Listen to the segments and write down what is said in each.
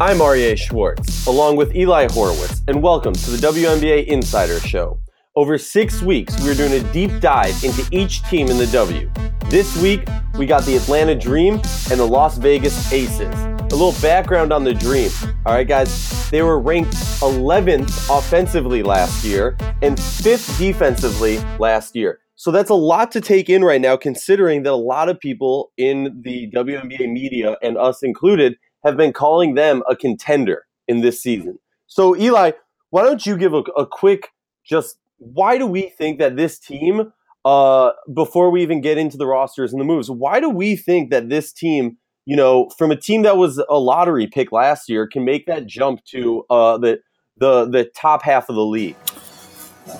I'm Aryeh Schwartz, along with Eli Horowitz, and welcome to the WNBA Insider Show. Over six weeks, we're doing a deep dive into each team in the W. This week, we got the Atlanta Dream and the Las Vegas Aces. A little background on the Dream. All right, guys, they were ranked 11th offensively last year and 5th defensively last year. So that's a lot to take in right now, considering that a lot of people in the WNBA media, and us included, have been calling them a contender in this season. So, Eli, why don't you give a, a quick just why do we think that this team, uh, before we even get into the rosters and the moves, why do we think that this team, you know, from a team that was a lottery pick last year, can make that jump to uh, the the the top half of the league?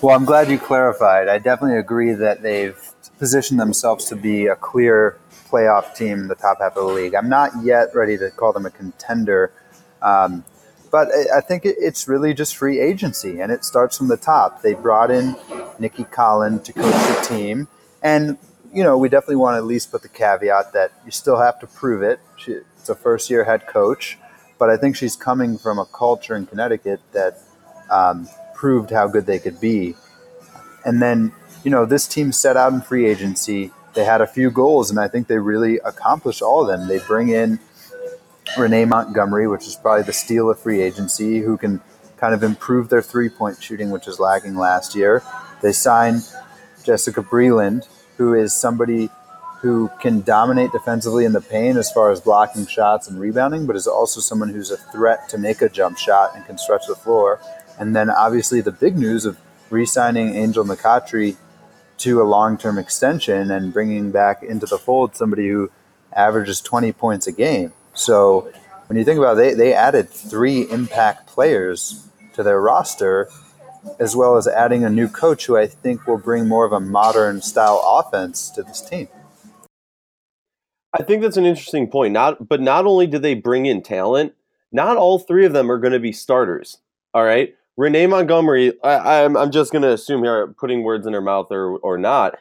Well, I'm glad you clarified. I definitely agree that they've positioned themselves to be a clear playoff team the top half of the league. I'm not yet ready to call them a contender, um, but I think it's really just free agency, and it starts from the top. They brought in Nicki Collen to coach the team, and you know we definitely want to at least put the caveat that you still have to prove it. She, it's a first year head coach, but I think she's coming from a culture in Connecticut that um, proved how good they could be. And then, you know, this team set out in free agency. They had a few goals, and I think they really accomplished all of them. They bring in Renee Montgomery, which is probably the steal of free agency, who can kind of improve their three point shooting, which was lacking last year. They sign Jessica Breland, who is somebody who can dominate defensively in the paint as far as blocking shots and rebounding, but is also someone who's a threat to make a jump shot and can stretch the floor. And then obviously the big news of re-signing Angel McCoughtry to a long-term extension and bringing back into the fold somebody who averages 20 points a game. So when you think about it, they, they added three impact players to their roster, as well as adding a new coach who I think will bring more of a modern style offense to this team. I think that's an interesting point. Not, but not only do they bring in talent, not all three of them are going to be starters. All right, Renee Montgomery, I, am I'm, I'm just going to assume here, putting words in her mouth or, or not,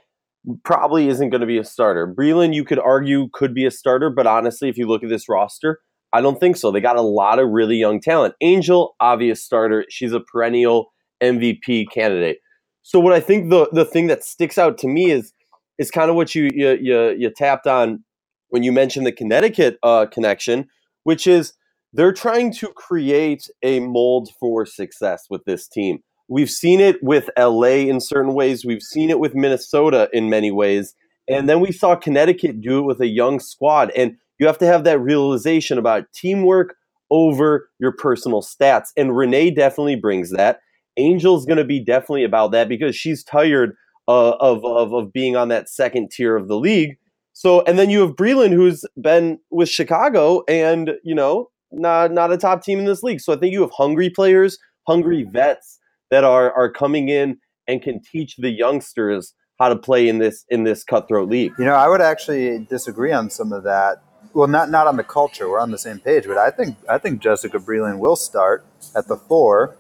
probably isn't going to be a starter. Breland, you could argue, could be a starter, but honestly, if you look at this roster, I don't think so. They got a lot of really young talent. Angel, obvious starter. She's a perennial MVP candidate. So what I think the the thing that sticks out to me is is kind of what you you you, you tapped on when you mentioned the Connecticut uh, connection, which is they're trying to create a mold for success with this team. We've seen it with LA in certain ways, we've seen it with Minnesota in many ways, and then we saw Connecticut do it with a young squad. And you have to have that realization about teamwork over your personal stats. And Renee definitely brings that. Angel's going to be definitely about that because she's tired uh, of, of, of being on that second tier of the league. So, and then you have Breland, who's been with Chicago, and you know not not a top team in this league. So I think you have hungry players, hungry vets that are are coming in and can teach the youngsters how to play in this in this cutthroat league. You know, I would actually disagree on some of that. Well, not not on the culture. We're on the same page, but I think I think Jessica Breland will start at the four,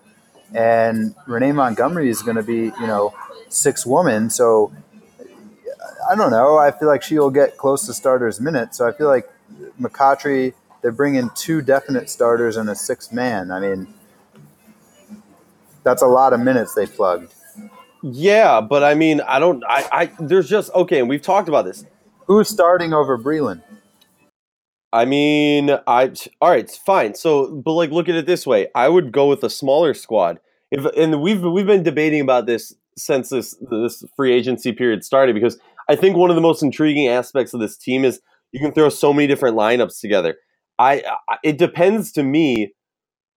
and Renee Montgomery is going to be you know six woman. So I don't know. I feel like she will get close to starters minutes. So I feel like McCoughtry they bring in two definite starters and a sixth man. I mean, that's a lot of minutes they plugged. Yeah, but I mean, I don't. I, I there's just okay, and we've talked about this. Who's starting over Breland? I mean, I all right, fine. So, but like, look at it this way: I would go with a smaller squad. If and we've we've been debating about this since this this free agency period started because I think one of the most intriguing aspects of this team is you can throw so many different lineups together. I, I it depends to me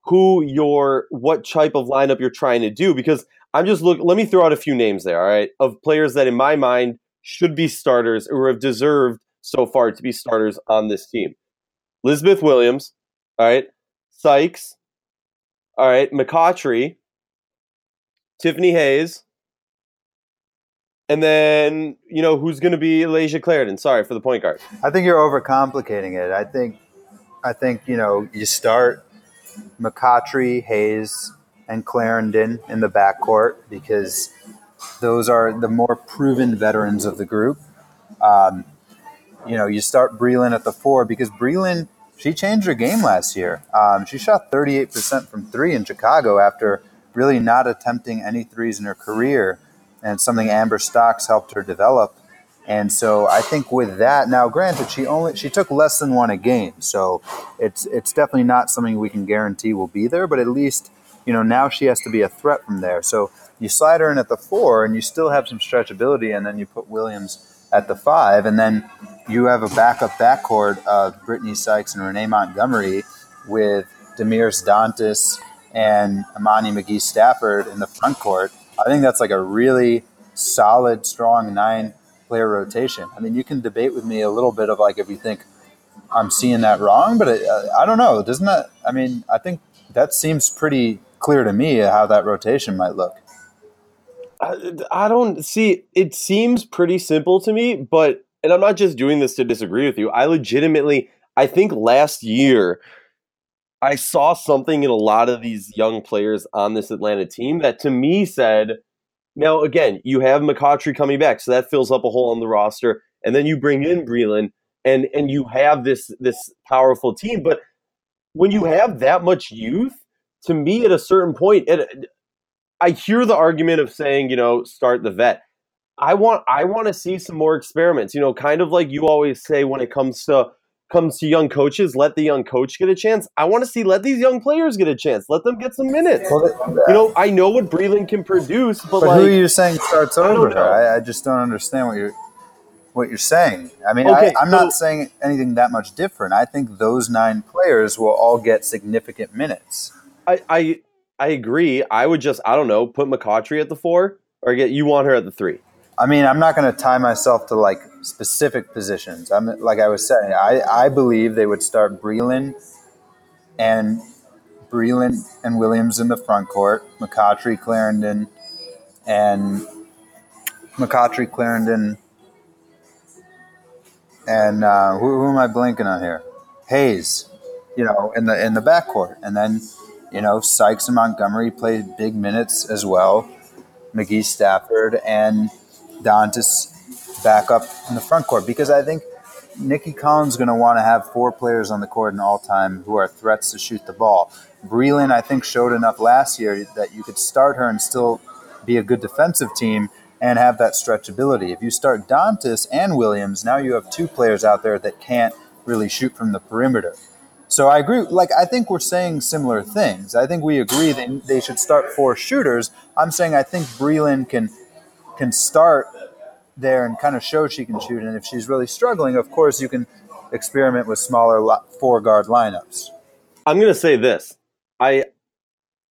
who your what type of lineup you're trying to do because I'm just look. Let me throw out a few names there, all right, of players that in my mind should be starters or have deserved so far to be starters on this team. Elizabeth Williams, all right, Sykes, all right, McCoughtry, Tiffany Hayes, and then you know who's going to be Layshia Clarendon. Sorry for the point guard. I think you're overcomplicating it. I think I think you know you start McCoughtry, Hayes, and Clarendon in the backcourt because those are the more proven veterans of the group. Um, you know, you start Breland at the four because Breland she changed her game last year. Um, she shot 38% from three in Chicago after really not attempting any threes in her career, and something Amber Stocks helped her develop. And so I think with that, now granted, she only she took less than one a game, so it's it's definitely not something we can guarantee will be there. But at least you know now she has to be a threat from there. So you slide her in at the four, and you still have some stretchability, and then you put Williams at the five, and then you have a backup backcourt of Brittany Sykes and Renee Montgomery with Damiris Dantas and Imani McGee Stafford in the front court. I think that's like a really solid, strong nine player rotation. I mean, you can debate with me a little bit of like if you think I'm seeing that wrong, but it, uh, I don't know. Doesn't that? I mean, I think that seems pretty clear to me how that rotation might look. I, I don't see. It seems pretty simple to me, but and I'm not just doing this to disagree with you. I legitimately, I think last year, I saw something in a lot of these young players on this Atlanta team that to me said, now again, you have McCoughtry coming back, so that fills up a hole on the roster, and then you bring in Breland, and and you have this this powerful team. But when you have that much youth, to me, at a certain point, it, uh, I hear the argument of saying, you know, start the vet. I want I want to see some more experiments. You know, kind of like you always say when it comes to comes to young coaches, let the young coach get a chance. I want to see let these young players get a chance. Let them get some minutes. Well, you know, I know what Breland can produce, but, but like, who are you saying starts over her? I, I, just don't understand what you're what you're saying. I mean, okay, I, am so, not saying anything that much different. I think those nine players will all get significant minutes. I, I I agree. I would just I don't know put McCoughtry at the four or get you want her at the three. I mean, I'm not going to tie myself to like specific positions. I'm like I was saying. I, I believe they would start Breland and Breland and Williams in the front court, McCoughtry, Clarendon, and McCoughtry, Clarendon, and uh, who, who am I blinking on here? Hayes, you know, in the in the backcourt, and then you know Sykes and Montgomery played big minutes as well. McGee Stafford and Dantas back up in the front court because I think Nicki Collins is going to want to have four players on the court in all time who are threats to shoot the ball. Breland, I think, showed enough last year that you could start her and still be a good defensive team and have that stretchability. If you start Dantas and Williams, now you have two players out there that can't really shoot from the perimeter. So I agree. Like I think we're saying similar things. I think we agree that they should start four shooters. I'm saying I think Breland can can start there and kind of show she can shoot. And if she's really struggling, of course, you can experiment with smaller four guard lineups. I'm going to say this. I,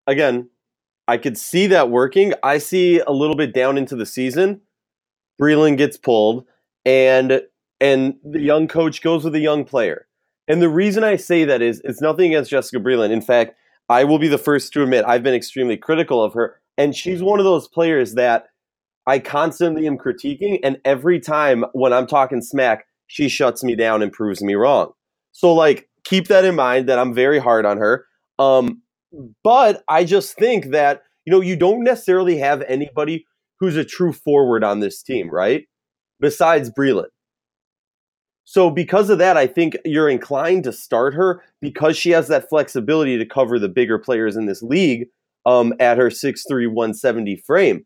again, I could see that working. I see a little bit down into the season. Breland gets pulled, and and the young coach goes with a young player. And the reason I say that is it's nothing against Jessica Breland. In fact, I will be the first to admit I've been extremely critical of her. And she's one of those players that I constantly am critiquing, and every time when I'm talking smack, she shuts me down and proves me wrong. So like keep that in mind that I'm very hard on her. Um, but I just think that you know you don't necessarily have anybody who's a true forward on this team, right? Besides Breland. So because of that, I think you're inclined to start her because she has that flexibility to cover the bigger players in this league um, at her 6'3", 170 frame.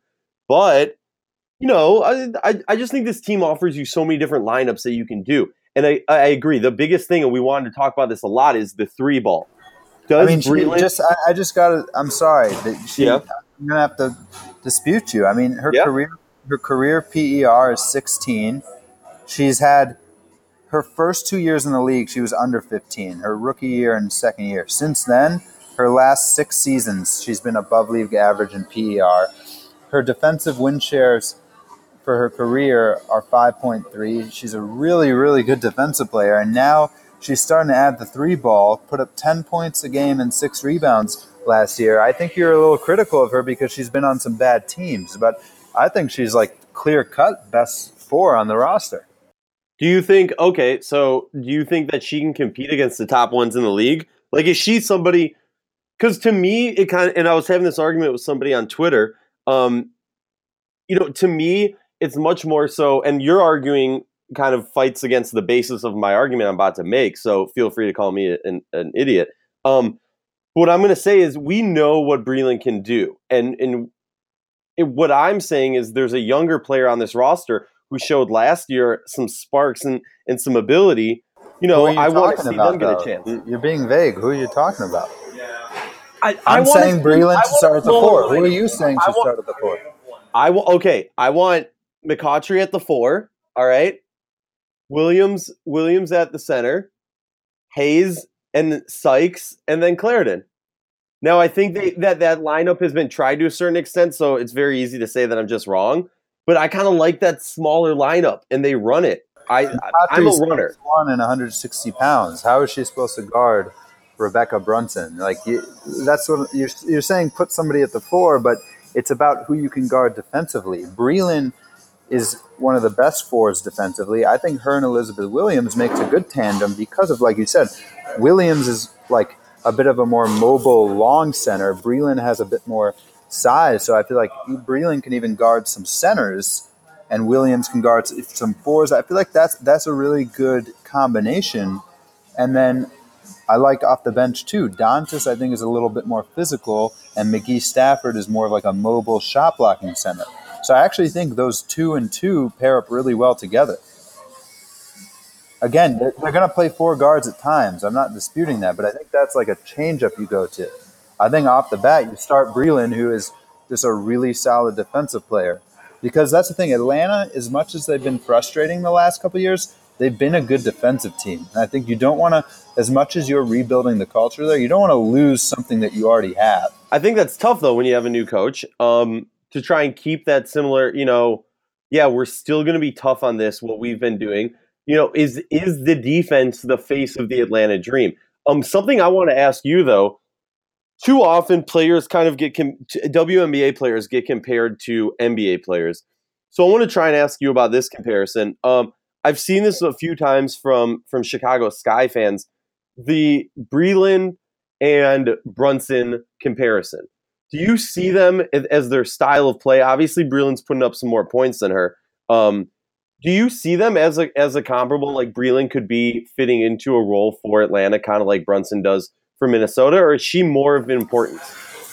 But you know, I, I, I just think this team offers you so many different lineups that you can do. And I, I agree. The biggest thing, and we wanted to talk about this a lot, is the three ball. Does I mean, Breland, just I, I just got to. I'm sorry she. Yeah. I'm gonna have to dispute you. I mean, her yeah. career her career PER is 16. She's had her first two years in the league. She was under 15. Her rookie year and second year. Since then, her last six seasons, she's been above league average in PER. Her defensive win shares for her career are 5.3. She's a really, really good defensive player. And now she's starting to add the three ball, put up 10 points a game and six rebounds last year. I think you're a little critical of her because she's been on some bad teams, but I think she's like clear cut best four on the roster. Do you think, okay, so do you think that she can compete against the top ones in the league? Like, is she somebody? Because to me, it kind of, and I was having this argument with somebody on Twitter. Um, you know, to me, it's much more so, and you're arguing kind of fights against the basis of my argument I'm about to make. So feel free to call me an, an idiot. Um, what I'm going to say is we know what Breland can do, and and it, what I'm saying is there's a younger player on this roster who showed last year some sparks and and some ability. You know, you I want to see about, them get though? a chance. You- You're being vague. Who are you talking about? I, I I'm wanna saying see- Breland I to start at the no, four. Who are you saying I should start at the four? I will. Okay, I want McCoughtry at the four. All right, Williams Williams at the center, Hayes and Sykes, and then Clarendon. Now I think they, that that lineup has been tried to a certain extent, so it's very easy to say that I'm just wrong. But I kind of like that smaller lineup, and they run it. I, I I'm a runner. One and 160 pounds. How is she supposed to guard Rebekkah Brunson? Like you, that's what you're, you're saying. Put somebody at the four, but it's about who you can guard defensively. Breland is one of the best fours defensively. I think her and Elizabeth Williams makes a good tandem because of, like you said, Williams is like a bit of a more mobile long center. Breland has a bit more size, so I feel like Breland can even guard some centers, and Williams can guard some fours. I feel like that's that's a really good combination. And then I like off the bench too. Dantas, I think, is a little bit more physical, and McGee Stafford is more of like a mobile shot blocking center. So I actually think those two and two pair up really well together. Again, they're, they're going to play four guards at times. I'm not disputing that, but I think that's like a changeup you go to. I think off the bat, you start Breland, who is just a really solid defensive player. Because that's the thing, Atlanta, as much as they've been frustrating the last couple years, they've been a good defensive team. And I think you don't want to, as much as you're rebuilding the culture there, you don't want to lose something that you already have. I think that's tough though when you have a new coach. Um, to try and keep that similar, you know, yeah, we're still going to be tough on this. What we've been doing, you know, is is the defense the face of the Atlanta Dream? Um, something I want to ask you though. Too often, players kind of get com- WNBA players get compared to NBA players. So I want to try and ask you about this comparison. Um, I've seen this a few times from from Chicago Sky fans. The Breland and Brunson comparison. Do you see them as- their style of play? Obviously, Breland's putting up some more points than her. Um, do you see them as a as a comparable? Like Breland could be fitting into a role for Atlanta, kind of like Brunson does for Minnesota, or is she more of importance?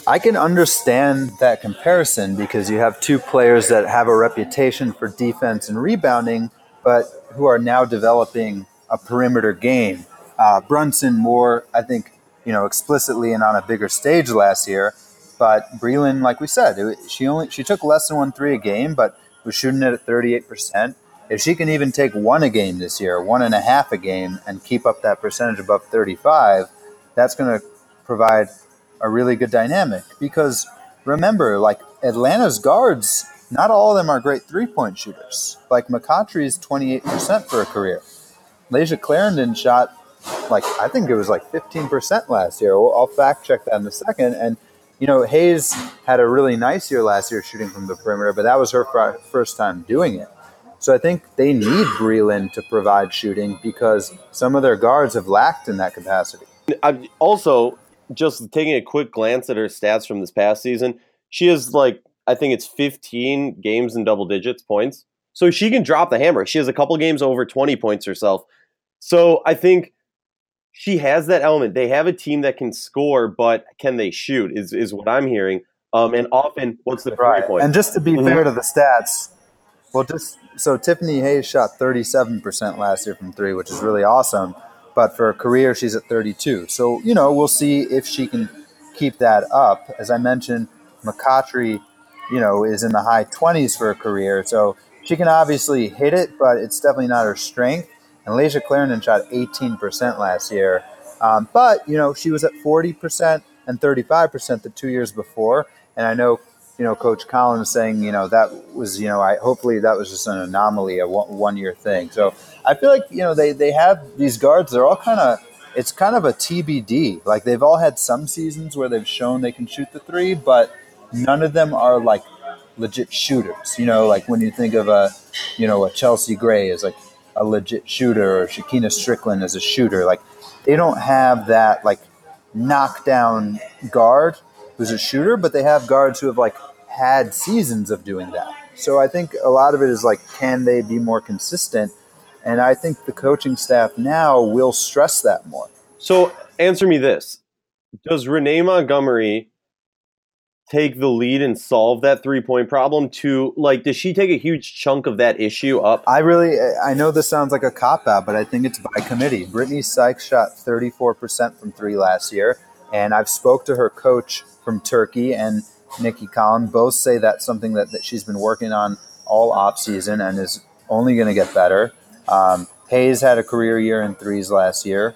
I can understand that comparison because you have two players that have a reputation for defense and rebounding, but who are now developing a perimeter game. Uh, Brunson more, I think, you know, explicitly and on a bigger stage last year. But Breland, like we said, it, she only she took less than one three a game, but was shooting it at thirty eight percent. If she can even take one a game this year, one and a half a game, and keep up that percentage above thirty five, that's going to provide a really good dynamic because remember, like Atlanta's guards, not all of them are great three point shooters. Like McCoughtry is 28% for a career. Layshia Clarendon shot like, I think it was like 15% last year. I'll fact check that in a second. And, you know, Hayes had a really nice year last year shooting from the perimeter, but that was her fir- first time doing it. So I think they need Breland to provide shooting because some of their guards have lacked in that capacity. I'm also just taking a quick glance at her stats from this past season. She has like I think it's 15 games in double digits points, so she can drop the hammer. She has a couple games over 20 points herself. So I think she has that element. They have a team that can score, but can they shoot? Is is what I'm hearing. Um, and often, what's the three point? And just to be Mhm. fair to the stats, well, just so Tiffany Hayes shot 37% last year from three, which is really awesome. But for a career, she's at 32. So, you know, we'll see if she can keep that up. As I mentioned, McCoughtry, you know, is in the high 20s for a career. So she can obviously hit it, but it's definitely not her strength. And Layshia Clarendon shot 18% last year. Um, but, you know, she was at 40% and 35% the two years before. And I know you know, Coach Collins saying, you know, that was, you know, I hopefully that was just an anomaly, a one, one year thing. So I feel like, you know, they, they have these guards, they're all kind of, it's kind of a TBD. Like they've all had some seasons where they've shown they can shoot the three, but none of them are like legit shooters. You know, like when you think of a, you know, a Chelsea Gray is like a legit shooter or Shekinna Stricklen as a shooter, like they don't have that like knockdown guard who's a shooter, but they have guards who have like had seasons of doing that. So I think a lot of it is like, can they be more consistent? And I think the coaching staff now will stress that more. So answer me this. Does Renee Montgomery take the lead and solve that three point problem to like does she take a huge chunk of that issue up? I really i know this sounds like a cop out but i think it's by committee. Brittany sykes shot 34% from three last year and i've spoke to her coach from turkey and Nicki Collen. Both say that's something that, that she's been working on all off season and is only going to get better. Um, hayes had a career year in threes last year.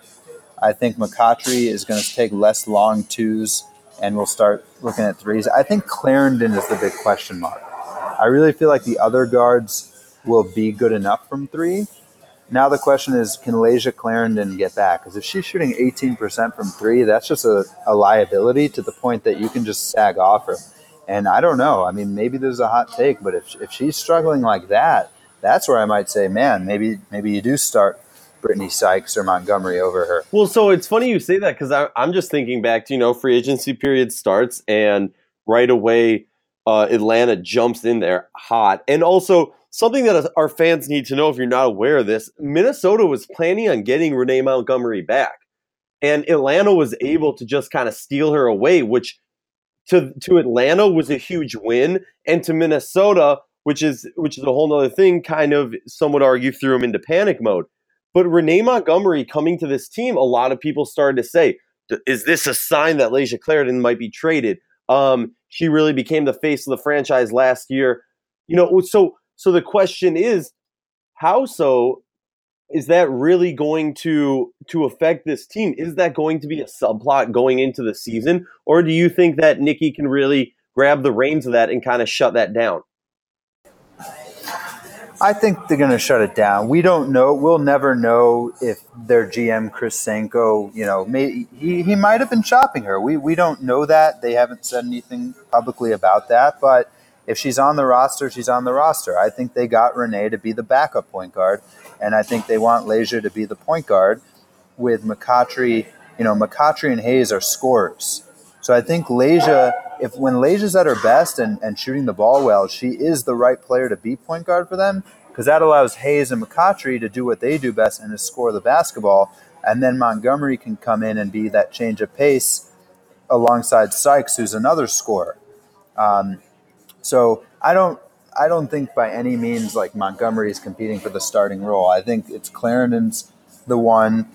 I think McCoughtry is going to take less long twos and we'll start looking at threes. I think Clarendon is the big question mark. I really feel like the other guards will be good enough from three. Now the question is, can Layshia Clarendon get back? Because if she's shooting 18% from three, that's just a, a liability to the point that you can just sag off her. And I don't know. I mean, maybe there's a hot take, but if, if she's struggling like that, that's where I might say, man, maybe maybe you do start Brittany Sykes or Montgomery over her. Well, so it's funny you say that because I'm just thinking back to, you know, free agency period starts and right away uh, Atlanta jumps in there hot. And also, something that our fans need to know if you're not aware of this Minnesota was planning on getting Renee Montgomery back. And Atlanta was able to just kind of steal her away, which to, to Atlanta was a huge win. And to Minnesota, which is which is a whole other thing, kind of some would argue threw them into panic mode. But Renee Montgomery coming to this team, a lot of people started to say, is this a sign that Layshia Clarendon might be traded? Um, she really became the face of the franchise last year. You know, so so the question is, how so? Is that really going to to affect this team? Is that going to be a subplot going into the season, or do you think that Nicki can really grab the reins of that and kind of shut that down? I think they're going to shut it down. We don't know. We'll never know if their GM Chris Sienko, you know, may, he, he might have been shopping her. We we don't know that. They haven't said anything publicly about that. But if she's on the roster, she's on the roster. I think they got Renee to be the backup point guard, and I think they want Layshia to be the point guard with McCoughtry. You know, McCoughtry and Hayes are scorers. So I think Layshia, if when Layshia's at her best and, and shooting the ball well, she is the right player to be point guard for them because that allows Hayes and McCoughtry to do what they do best and to score the basketball. And then Montgomery can come in and be that change of pace alongside Sykes, who's another scorer. Um, so I don't I don't think by any means like Montgomery is competing for the starting role. I think it's Clarendon's the one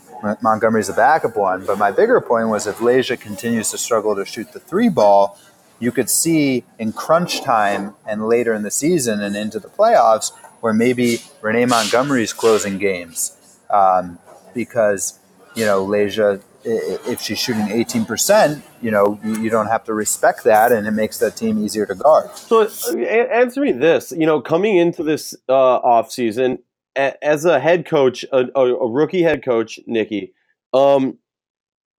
Montgomery's the backup one. But my bigger point was if Layshia continues to struggle to shoot the three ball, you could see in crunch time and later in the season and into the playoffs where maybe Renee Montgomery's closing games um, because you know Layshia if she's shooting 18%, you know, you, don't have to respect that and it makes that team easier to guard. So answer me this, you know, coming into this uh, offseason, as a head coach, a, a rookie head coach, Nicki, um,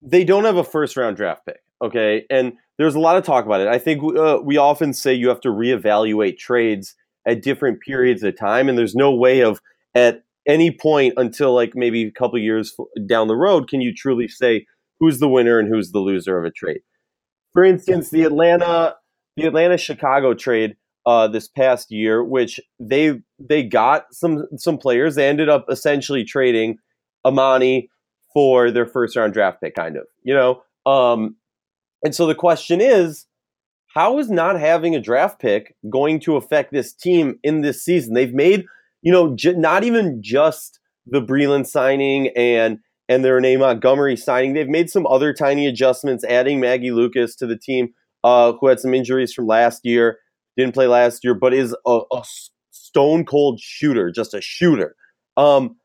they don't have a first round draft pick. Okay, and there's a lot of talk about it. I think uh, we often say you have to reevaluate trades at different periods of time, and there's no way of at any point until like maybe a couple years down the road can you truly say who's the winner and who's the loser of a trade. For instance, the Atlanta the Atlanta Chicago trade uh, this past year, which they they got some some players. They ended up essentially trading Imani for their first round draft pick, kind of, you know. Um, and so the question is, how is not having a draft pick going to affect this team in this season? They've made, you know, j- not even just the Breland signing and and their name Montgomery signing. They've made some other tiny adjustments, adding Maggie Lucas to the team, uh, who had some injuries from last year didn't play last year, but is a, a stone cold shooter, just a shooter. Um,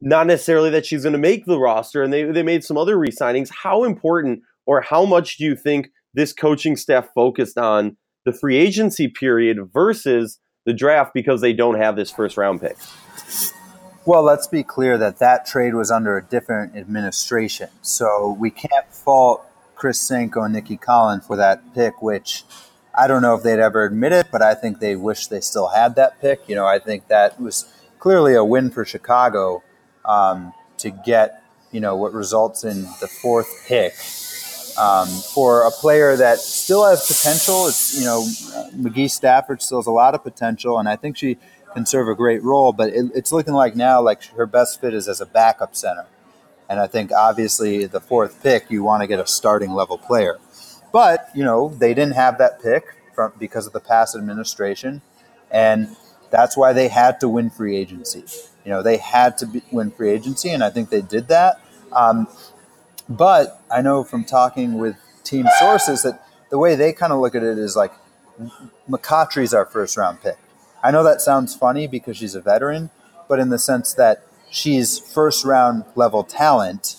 not necessarily that she's going to make the roster, and they they made some other re-signings. How important or how much do you think this coaching staff focused on the free agency period versus the draft because they don't have this first round pick? Well, let's be clear that that trade was under a different administration, so we can't fault Chris Sienko and Nicki Collen for that pick, which I don't know if they'd ever admit it, but I think they wish they still had that pick. You know, I think that was clearly a win for Chicago um, to get, you know, what results in the fourth pick um, for a player that still has potential. It's, you know, McGee Stafford still has a lot of potential, and I think she can serve a great role. But it, it's looking like now like her best fit is as a backup center. And I think obviously the fourth pick, you want to get a starting level player. But, you know, they didn't have that pick from, because of the past administration. And that's why they had to win free agency. You know, they had to be, win free agency, and I think they did that. Um, but I know from talking with team sources that the way they kind of look at it is like McCoughtry's our first round pick. I know that sounds funny because she's a veteran, but in the sense that she's first round level talent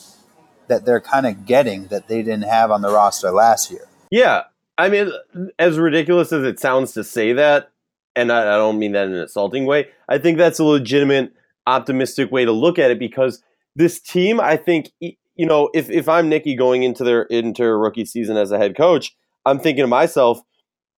that they're kind of getting that they didn't have on the roster last year. Yeah. I mean, as ridiculous as it sounds to say that, and I, I don't mean that in an insulting way, I think that's a legitimate, optimistic way to look at it because this team, I think, you know, if, if I'm Nicki going into their into rookie season as a head coach, I'm thinking to myself,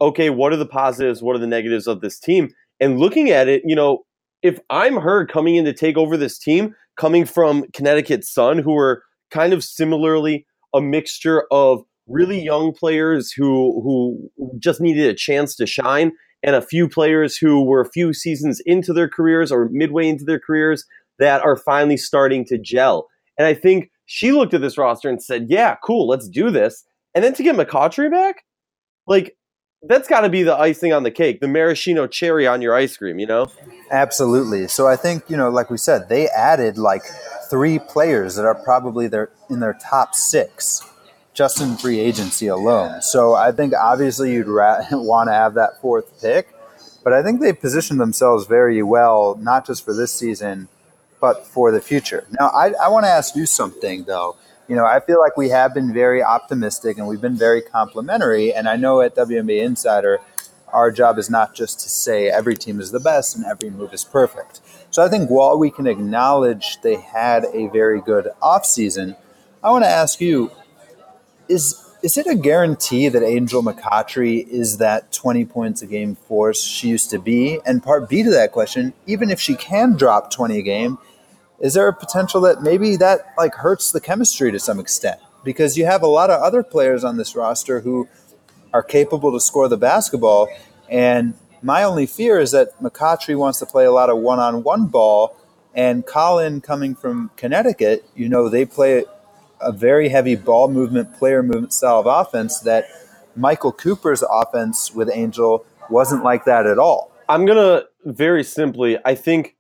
okay, what are the positives? What are the negatives of this team? And looking at it, you know, if I'm her coming in to take over this team, coming from Connecticut Sun, who are kind of similarly a mixture of really young players who who just needed a chance to shine and a few players who were a few seasons into their careers or midway into their careers that are finally starting to gel. And I think she looked at this roster and said, "Yeah, cool, let's do this." And then to get McCoughtry back, like that's got to be the icing on the cake, the maraschino cherry on your ice cream, you know? Absolutely. So I think, you know, like we said, they added like three players that are probably their in their top 6 just in free agency alone. So I think obviously you'd ra- want to have that fourth pick, but I think they positioned themselves very well not just for this season but for the future. Now I I want to ask you something though you know, I feel like we have been very optimistic and we've been very complimentary. And I know at WNBA Insider, our job is not just to say every team is the best and every move is perfect. So I think while we can acknowledge they had a very good offseason, I want to ask you is is it a guarantee that Angel McCoughtry is that 20 points a game force she used to be? And part B to that question, even if she can drop 20 a game, is there a potential that maybe that like hurts the chemistry to some extent because you have a lot of other players on this roster who are capable to score the basketball and my only fear is that McCoughtry wants to play a lot of one-on-one ball and Collen coming from Connecticut, you know, they play a very heavy ball movement, player movement style of offense that Michael Cooper's offense with Angel wasn't like that at all. I'm going to very simply, I think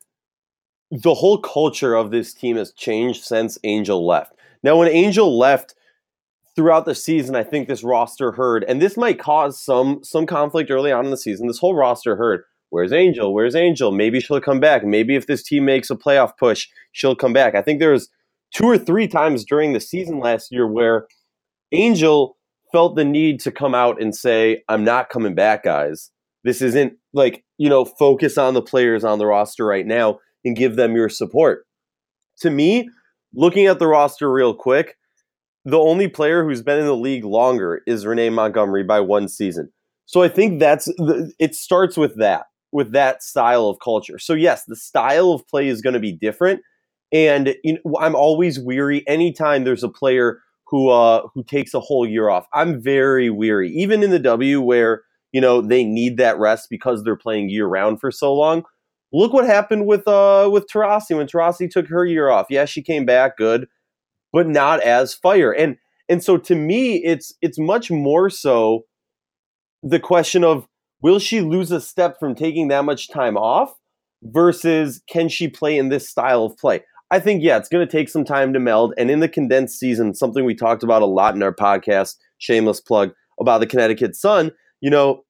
the whole culture of this team has changed since Angel left. Now, when Angel left throughout the season, I think this roster heard, and this might cause some some conflict early on in the season. This whole roster heard, "Where's Angel? Where's Angel? Maybe she'll come back. Maybe if this team makes a playoff push, she'll come back." I think there was two or three times during the season last year where Angel felt the need to come out and say, "I'm not coming back, guys. This isn't like you know focus on the players on the roster right now." And give them your support. To me, looking at the roster real quick, the only player who's been in the league longer is Renee Montgomery by one season. So I think that's it starts with that, with that style of culture. So yes, the style of play is going to be different, and you know, I'm always weary anytime there's a player who uh, who takes a whole year off. I'm very weary, even in the W where you know they need that rest because they're playing year round for so long. Look what happened with uh with Taurasi when Taurasi took her year off. Yeah, she came back good, but not as fire. And and so to me, it's it's much more so the question of will she lose a step from taking that much time off versus can she play in this style of play? I think yeah, it's going to take some time to meld. And in the condensed season, something we talked about a lot in our podcast, shameless plug about the Connecticut Sun. You know,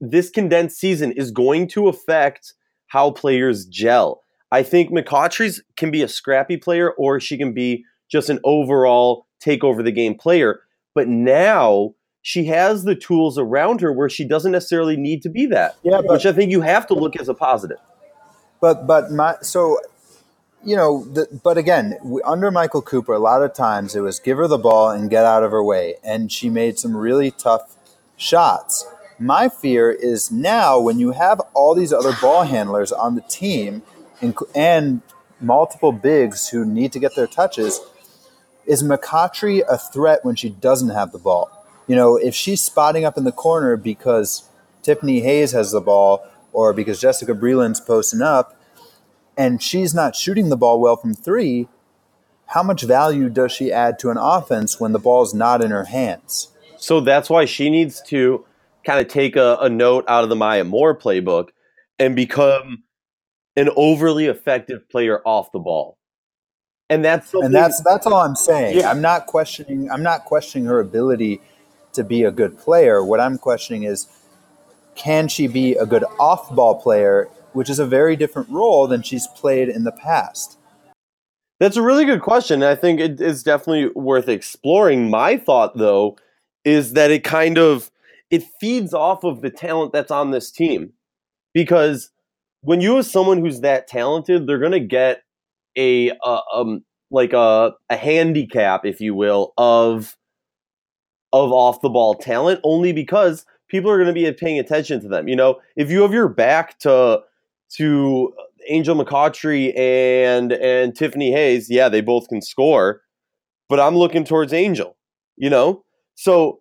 this condensed season is going to affect how players gel. I think McCoughtry's can be a scrappy player or she can be just an overall take over the game player. But now she has the tools around her where she doesn't necessarily need to be that. Yeah, but, which I think you have to look as a positive. But but my so you know, the, but again, under Michael Cooper, a lot of times it was give her the ball and get out of her way, and she made some really tough shots. My fear is now when you have all these other ball handlers on the team and multiple bigs who need to get their touches, is McCoughtry a threat when she doesn't have the ball? You know, if she's spotting up in the corner because Tiffany Hayes has the ball or because Jessica Breland's posting up and she's not shooting the ball well from three, how much value does she add to an offense when the ball's not in her hands? So that's why she needs to kind of take a, a note out of the Maya Moore playbook and become an overly effective player off the ball. And that's and that's that's all I'm saying. Yeah. I'm not questioning I'm not questioning her ability to be a good player. What I'm questioning is can she be a good off ball player, which is a very different role than she's played in the past? That's a really good question. I think it is definitely worth exploring. My thought though is that it kind of it feeds off of the talent that's on this team. Because when you have someone who's that talented, they're going to get a uh, um like a a handicap if you will of of off the ball talent only because people are going to be paying attention to them. You know, if you have your back to to Angel McCoughtry and and Tiffany Hayes, yeah, they both can score, but I'm looking towards Angel. You know, so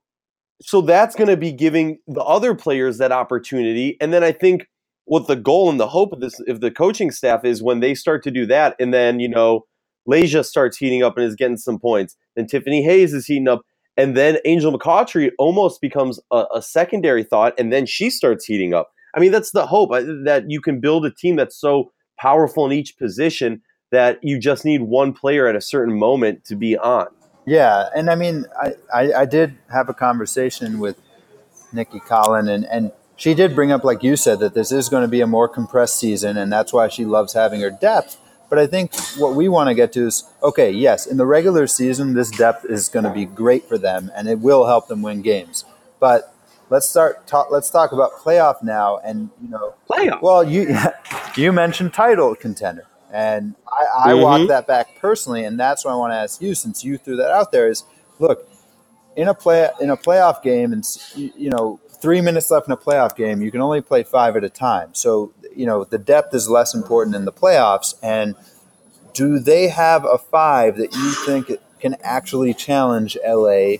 so that's going to be giving the other players that opportunity, and then I think what the goal and the hope of this if the coaching staff is when they start to do that, and then you know. Layshia starts heating up and is getting some points. Then Tiffany Hayes is heating up and then Angel McCoughtry almost becomes a, a, secondary thought, and then she starts heating up. I mean, that's the hope uh, that you can build a team that's so powerful in each position that you just need one player at a certain moment to be on. Yeah, and I mean, I, I, I did have a conversation with Nicki Collen, and, and she did bring up, like you said, that this is going to be a more compressed season, and that's why she loves having her depth. But I think what we want to get to is okay, yes, in the regular season, this depth is going to be great for them and it will help them win games. But let's start talk, let's talk about playoff now and you know playoff well you you mentioned title contender and i, I mm-hmm. walk that back personally and that's what i want to ask you since you threw that out there is look in a play in a playoff game and you know three minutes left in a playoff game you can only play five at a time so you know the depth is less important in the playoffs. And do they have a five that you think can actually challenge LA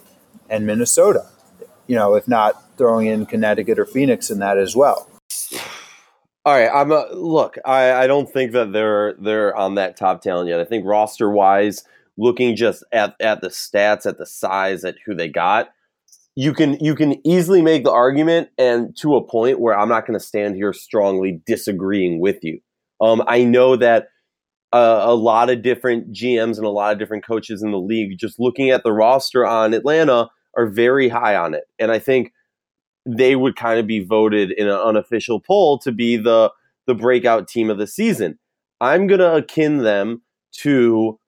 and Minnesota? You know, if not throwing in Connecticut or Phoenix in that as well. All right, I'm a, look. I, I don't think that they're they're on that top talent yet. I think roster wise, looking just at at the stats, at the size, at who they got, you can you can easily make the argument and to a point where I'm not going to stand here strongly disagreeing with you. Um, I know that uh, a lot of different GMs and a lot of different coaches in the league, just looking at the roster on Atlanta, are very high on it, and I think they would kind of be voted in an unofficial poll to be the the breakout team of the season. I'm going to akin them to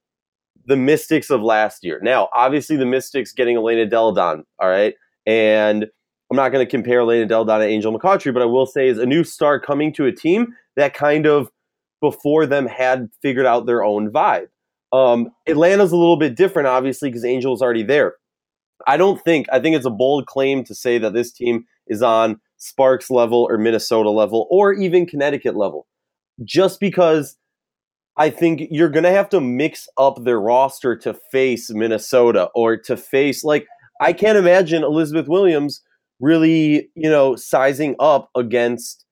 the Mystics of last year. Now, obviously, the Mystics getting Elena Delle Donne, all right, and I'm not going to compare Elena Delle Donne to Angel McCoughtry, but I will say is a new star coming to a team that kind of before them had figured out their own vibe. Um, Atlanta's a little bit different, obviously, because Angel's already there. I don't think I think it's a bold claim to say that this team is on Sparks level or Minnesota level or even Connecticut level, just because I think you're going to have to mix up their roster to face Minnesota or to face like I can't imagine Elizabeth Williams really, you know, sizing up against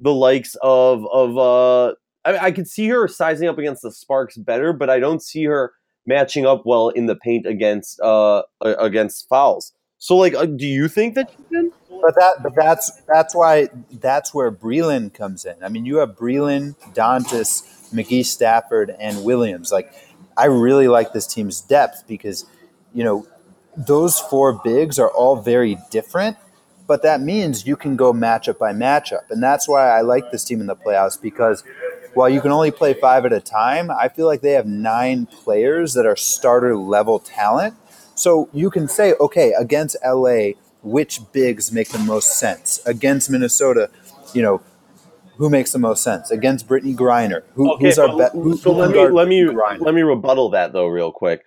the likes of of uh I, I could see her sizing up against the Sparks better, but I don't see her matching up well in the paint against uh against Fowles. So like uh, do you think that she can? But that but that's that's why that's where Breland comes in. I mean, you have Breland, Dantas, McGee, Stafford, and Williams. Like I really like this team's depth because you know those four bigs are all very different, but that means you can go matchup by matchup. And that's why I like this team in the playoffs because while you can only play five at a time, I feel like they have nine players that are starter level talent. So you can say, okay, against LA, which bigs make the most sense? Against Minnesota, you know, who makes the most sense? Against Brittney Griner, who, okay, who's our bet? Who, so who let me let me Griner? let me rebuttal that though, real quick.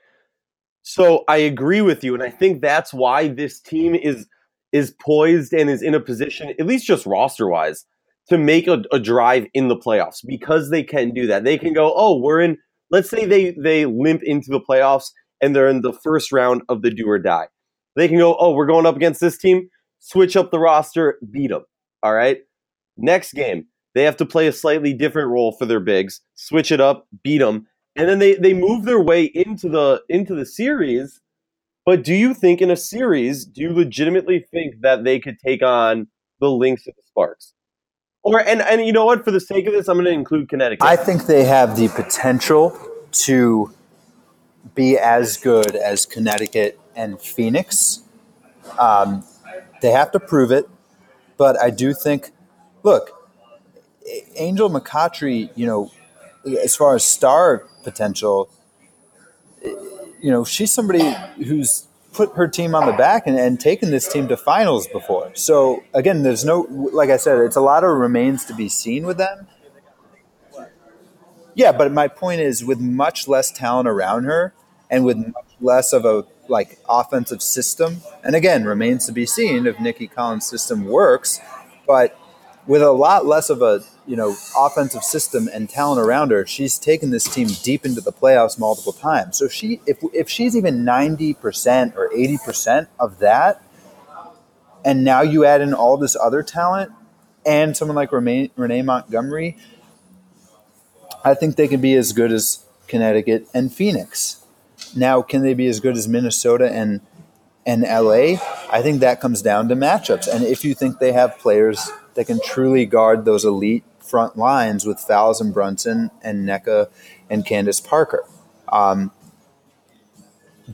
So I agree with you, and I think that's why this team is is poised and is in a position, at least just roster wise, to make a, a, drive in the playoffs because they can do that. They can go, oh, we're in. Let's say they they limp into the playoffs and they're in the first round of the do or die. They can go, oh, we're going up against this team. Switch up the roster, beat them. All right. Next game, they have to play a slightly different role for their bigs, switch it up, beat them, and then they they move their way into the into the series. But do you think in a series, do you legitimately think that they could take on the Lynx and the Sparks? Or and and you know what? For the sake of this, I'm going to include Connecticut. I think they have the potential to be as good as Connecticut and Phoenix. Um, they have to prove it, but I do think. Look, Angel McCoughtry, you know, as far as star potential, you know, she's somebody who's put her team on the back and, and taken this team to finals before. So again, there's no, like I said, it's a lot of remains to be seen with them. Yeah, but my point is, with much less talent around her, and with much less of a like offensive system, and again, remains to be seen if Nicki Collen's system works. But with a lot less of a you know offensive system and talent around her, she's taken this team deep into the playoffs multiple times. So she, if if she's even ninety percent or eighty percent of that, and now you add in all this other talent and someone like Renee, Renee Montgomery, I think they can be as good as Connecticut and Phoenix. Now, can they be as good as Minnesota and and LA? I think that comes down to matchups. And if you think they have players that can truly guard those elite front lines with Fowles and Brunson and Nneka and Candace Parker. Um,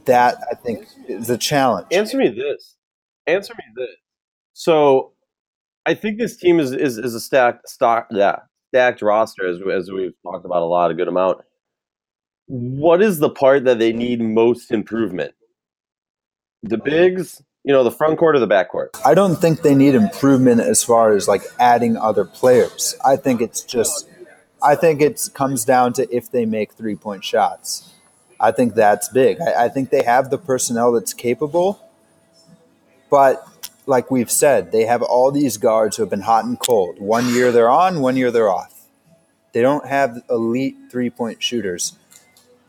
that I think is a challenge. Answer me this. Answer me this. So, I think this team is is, is a stacked stock yeah stacked roster as as we've talked about a lot, a good amount. What is the part that they need most improvement? The bigs, you know, the front court or the back court? I don't think they need improvement as far as like adding other players. I think it's just, I think it comes down to if they make three point shots. I think that's big. I, I think they have the personnel that's capable, but like we've said, they have all these guards who have been hot and cold. One year they're on, one year they're off. They don't have elite three point shooters.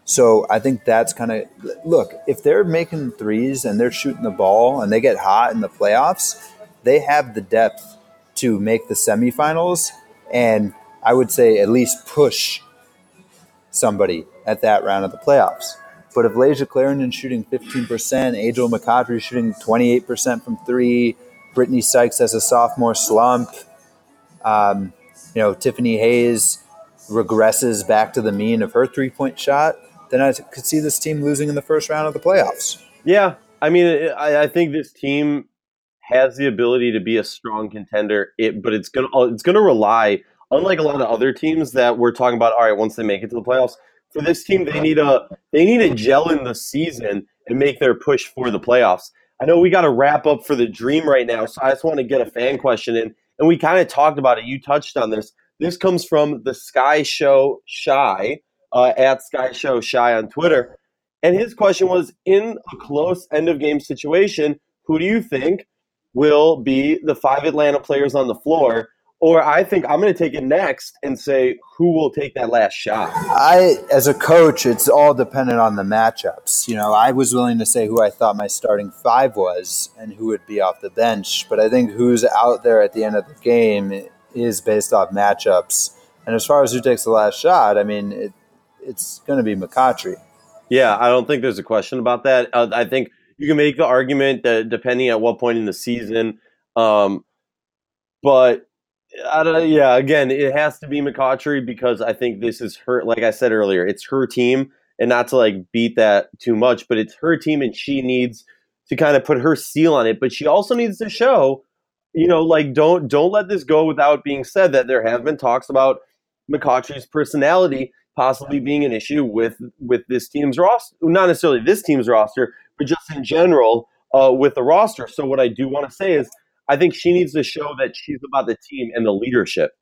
So I think that's kind of look, if they're making threes and they're shooting the ball and they get hot in the playoffs, they have the depth to make the semifinals and I would say at least push somebody at that round of the playoffs. But if Layshia Clarendon shooting 15%, Angel McCoughtry shooting 28% from three, Brittney Sykes has a sophomore slump, um, you know, Tiffany Hayes regresses back to the mean of her three point shot, then I could see this team losing in the first round of the playoffs. Yeah, I mean, I, I think this team has the ability to be a strong contender. It, but it's gonna it's gonna rely, unlike a lot of other teams that we're talking about. All right, once they make it to the playoffs, for this team, they need a they need a gel in the season and make their push for the playoffs. I know we got to wrap up for the dream right now, so I just want to get a fan question in, and we kind of talked about it. You touched on this. This comes from the Sky Show Shy uh, at Sky Show Shy on Twitter. And his question was in a close end of game situation, who do you think will be the five Atlanta players on the floor? Or I think I'm going to take it next and say who will take that last shot. I, as a coach, it's all dependent on the matchups. You know, I was willing to say who I thought my starting five was and who would be off the bench, but I think who's out there at the end of the game is based off matchups. And as far as who takes the last shot, I mean, it, it's going to be McCoughtry. Yeah, I don't think there's a question about that. Uh, I think you can make the argument that depending at what point in the season, um, but yeah, again, it has to be McCoughtry because I think this is her. Like I said earlier, it's her team, and not to like beat that too much, but it's her team, and she needs to kind of put her seal on it. But she also needs to show, you know, like don't don't let this go without being said that there have been talks about McCoughtry's personality possibly being an issue with with this team's roster. Not necessarily this team's roster, but just in general uh, with the roster. So what I do want to say is, I think she needs to show that she's about the team and the leadership.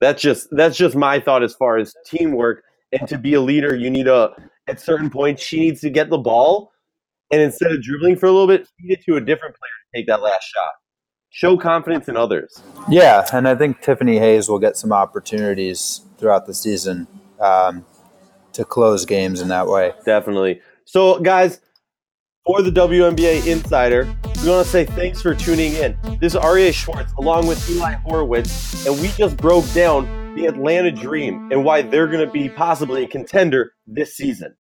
That's just that's just my thought as far as teamwork. And to be a leader, you need a at certain points she needs to get the ball, and instead of dribbling for a little bit, feed it to a different player to take that last shot show confidence in others. Yeah, and I think Tiffany Hayes will get some opportunities throughout the season um, to close games in that way. Definitely. So, guys, for the WNBA Insider, We want to say thanks for tuning in. This is Aryeh Schwartz along with Eli Horowitz, and we just broke down the Atlanta Dream and why they're going to be possibly a contender this season.